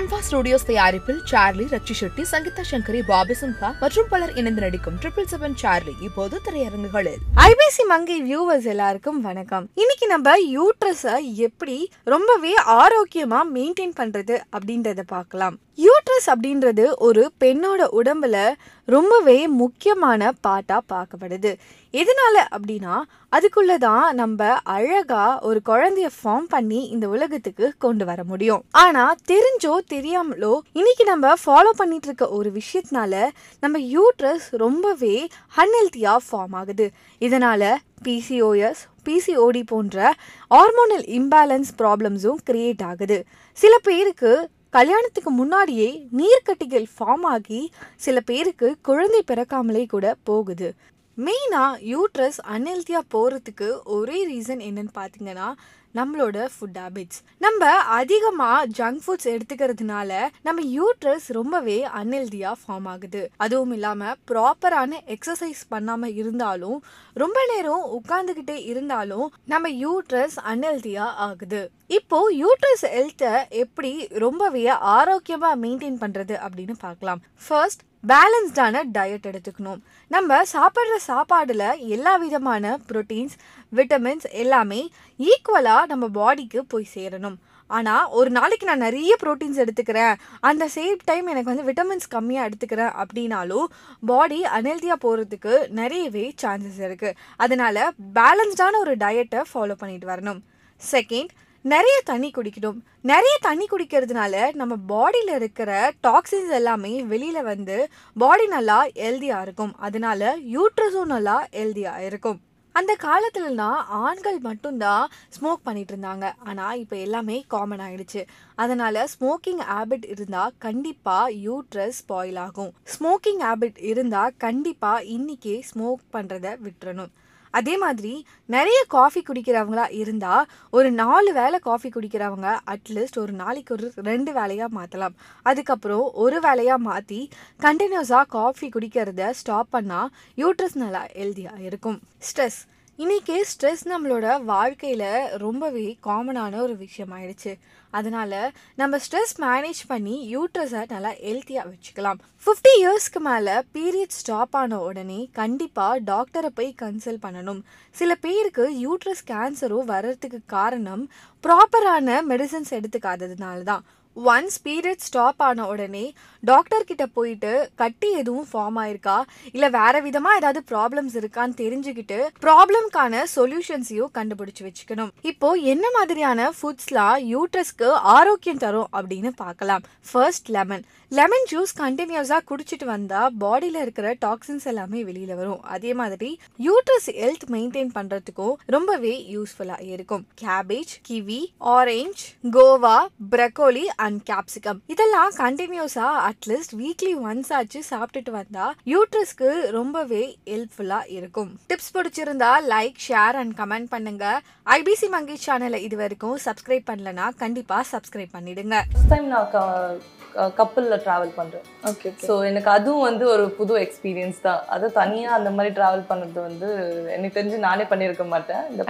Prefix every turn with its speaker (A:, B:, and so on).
A: ரன்வா Studios தயாரிப்பில் Charlie ரச்சி Shetty Sangeetha Sankari Bobby Simha மற்றும் பலர் இணைந்து நடிக்கும் ட்ரிபிள் செவன் சார்லி இப்போது திரையரங்குகளில்.
B: ஐபிசி மங்கை வியூவர்ஸ் எல்லாருக்கும் வணக்கம். இன்னைக்கு நம்ம யூட்ரஸை எப்படி ரொம்பவே ஆரோக்கியமா மெயின்டைன் பண்றது அப்படின்றத பார்க்கலாம். யூட்ரஸ் அப்படின்றது ஒரு பெண்ணோட உடம்புல ரொம்பவே முக்கியமான பாட்டா பார்க்கப்படுது. எதனால அப்படின்னா அதுக்குள்ள தான் நம்ம அழகா ஒரு குழந்தைய ஃபார்ம் பண்ணி இந்த உலகத்துக்கு கொண்டு வர முடியும். ஆனா தெரிஞ்சோ தெரியாமலோ இன்னைக்கு நம்ம ஃபாலோ பண்ணிட்டு இருக்க ஒரு விஷயத்தினால நம்ம யூட்ரஸ் ரொம்பவே அன்ஹெல்த்தியா ஃபார்ம் ஆகுது. இதனால பிசிஓஎஸ் பிசிஓடி போன்ற ஹார்மோனல் இம்பேலன்ஸ் ப்ராப்ளம்ஸும் கிரியேட் ஆகுது. சில பேருக்கு கல்யாணத்துக்கு முன்னாடியே நீர்க்கட்டிகள் ஃபார்ம் ஆகி சில பேருக்கு குழந்தை பிறக்காமலே கூட போகுது. மெயினாக யூட்ரஸ் அன்ஹெல்த்தியாக போகிறதுக்கு ஒரே ரீசன் என்னன்னு பார்த்தீங்கன்னா நம்மளோட ஃபுட் ஹேபிட்ஸ் நம்ம அதிகமாக ஜங்க் ஃபுட்ஸ் எடுத்துக்கிறதுனால நம்ம யூட்ரஸ் ரொம்பவே அன்ஹெல்தியாக ஃபார்ம் ஆகுது. அதுவும் இல்லாமல் ப்ராப்பரான எக்ஸசைஸ் பண்ணாமல் இருந்தாலும் ரொம்ப நேரம் உட்காந்துக்கிட்டே இருந்தாலும் நம்ம யூட்ரஸ் அன்ஹெல்தியாக ஆகுது. இப்போ யூட்ரஸ் ஹெல்த்தை எப்படி ரொம்பவே ஆரோக்கியமாக மெயின்டைன் பண்ணுறது அப்படின்னு பார்க்கலாம். ஃபர்ஸ்ட் பேலன்ஸ்டான டயட் எடுத்துக்கணும். நம்ம சாப்பிட்ற சாப்பாடில் எல்லா விதமான ப்ரோட்டீன்ஸ் விட்டமின்ஸ் எல்லாமே ஈக்குவலாக நம்ம பாடிக்கு போய் சேரணும். ஆனால் ஒரு நாளைக்கு நான் நிறைய ப்ரோட்டீன்ஸ் எடுத்துக்கிறேன். அந்த சேம் டைம் எனக்கு வந்து விட்டமின்ஸ் கம்மியாக எடுத்துக்கிறேன் அப்படின்னாலும் பாடி அனெல்தியாக போகிறதுக்கு நிறையவே சான்சஸ் இருக்குது அதனால் பேலன்ஸ்டான ஒரு டயட்டை ஃபாலோ பண்ணிட்டு வரணும். செகண்ட் நிறைய தண்ணி குடிக்கணும். நிறைய தண்ணி குடிக்கிறதுனால நம்ம பாடியில் இருக்கிற டாக்ஸின்ஸ் எல்லாமே வெளியில் வந்து பாடி நல்லா ஹெல்தியாக இருக்கும். அதனால யூட்ரஸும் நல்லா ஹெல்தியாக இருக்கும். அந்த காலத்துலலாம் ஆண்கள் மட்டும்தான் ஸ்மோக் பண்ணிட்டு இருந்தாங்க. ஆனால் இப்போ எல்லாமே காமன் ஆயிடுச்சு. அதனால ஸ்மோக்கிங் ஹேபிட் இருந்தால் கண்டிப்பாக யூட்ரஸ் ஸ்பாயில் ஆகும். ஸ்மோக்கிங் ஹேபிட் இருந்தால் கண்டிப்பாக இன்னைக்கே ஸ்மோக் பண்ணுறத விட்டுறணும். அதே மாதிரி நிறைய காஃபி குடிக்கிறவங்களா இருந்தால் ஒரு நாலு வேளை காஃபி குடிக்கிறவங்க அட்லீஸ்ட் ஒரு நாளைக்கு ஒரு ரெண்டு வேலையாக மாற்றலாம் அதுக்கப்புறம் ஒரு வேலையாக மாற்றி கண்டினியூஸாக காஃபி குடிக்கிறத ஸ்டாப் பண்ணால் யூட்ரஸ் நல்லா ஹெல்த்தியாக இருக்கும். ஸ்ட்ரெஸ் இன்னைக்கு ஸ்ட்ரெஸ் நம்மளோட வாழ்க்கையில் ரொம்பவே காமனான ஒரு விஷயம் ஆயிடுச்சு. அதனால் நம்ம ஸ்ட்ரெஸ் மேனேஜ் பண்ணி யூட்ரஸை நல்லா ஹெல்த்தியாக வச்சுக்கலாம். ஃபிஃப்டி இயர்ஸ்க்கு மேலே பீரியட் ஸ்டாப் ஆன உடனே கண்டிப்பாக டாக்டரை போய் கன்சல்ட் பண்ணணும். சில பேருக்கு யூட்ரஸ் கேன்சரும் வர்றதுக்கு காரணம் ப்ராப்பரான மெடிசன்ஸ் எடுத்துக்காததுனால தான். ஒன்ஸ் பீரியட் ஸ்டாப் ஆன உடனே டாக்டர் கிட்ட போயிட்டு கட்டி எதுவும் ஃபார்ம் ஆயிருக்கா? இல்லை வேற விதமாக ஏதாவது ப்ராப்ளம்ஸ் இருக்கான்னு தெரிஞ்சுக்கிட்டு ப்ராப்ளம்க்கான சொல்யூஷன்ஸையும் கண்டுபிடிச்சு வச்சுக்கணும். இப்போ என்ன மாதிரியான ஃபுட்ஸ்லாம் யூட்ரஸ்க்கு ஆரோக்கியம் தரும் அப்படின்னு பார்க்கலாம். ஃபர்ஸ்ட் லெமன் லெமன் ஜூஸ் கண்டினியூஸாக குடிச்சிட்டு வந்தால் பாடியில் இருக்கிற டாக்ஸின்ஸ் எல்லாமே வெளியில் வரும். அதே மாதிரி யூட்ரஸ் ஹெல்த் மெயின்டைன் பண்ணுறதுக்கும் ரொம்பவே யூஸ்ஃபுல்லாக இருக்கும். Cabbage kiwi orange guava broccoli and capsicum இதெல்லாம் கண்டினியூஸாக அட்லீஸ்ட் வீக்லி ஒன்ஸ் ஆச்சு சாப்பிட்டுட்டு வந்தால் யூட்ரஸ்க்கு ரொம்பவே ஹெல்ப்ஃபுல்லாக இருக்கும். டிப்ஸ் பிடிச்சிருந்தா லைக் ஷேர் அண்ட் கமெண்ட் பண்ணுங்க. ஐபிசி மங்கி சேனலை இது வரைக்கும் சப்ஸ்கிரைப் பண்ணலனா கண்டிப்பாக சப்ஸ்கிரைப் பண்ணிடுங்க.
C: ஃபஸ்ட் டைம் நான் கப்பலில் ட்ராவல் பண்ணுறேன்
B: ஓகே
C: ஸோ எனக்கு அதுவும் வந்து ஒரு புது எக்ஸ்பீரியன்ஸ் தான். அது தனியாக அந்த மாதிரி ட்ராவல் பண்ணுறது வந்து எனக்கு தெரிஞ்சு நானே பண்ணியிருக்க மாட்டேன். இந்த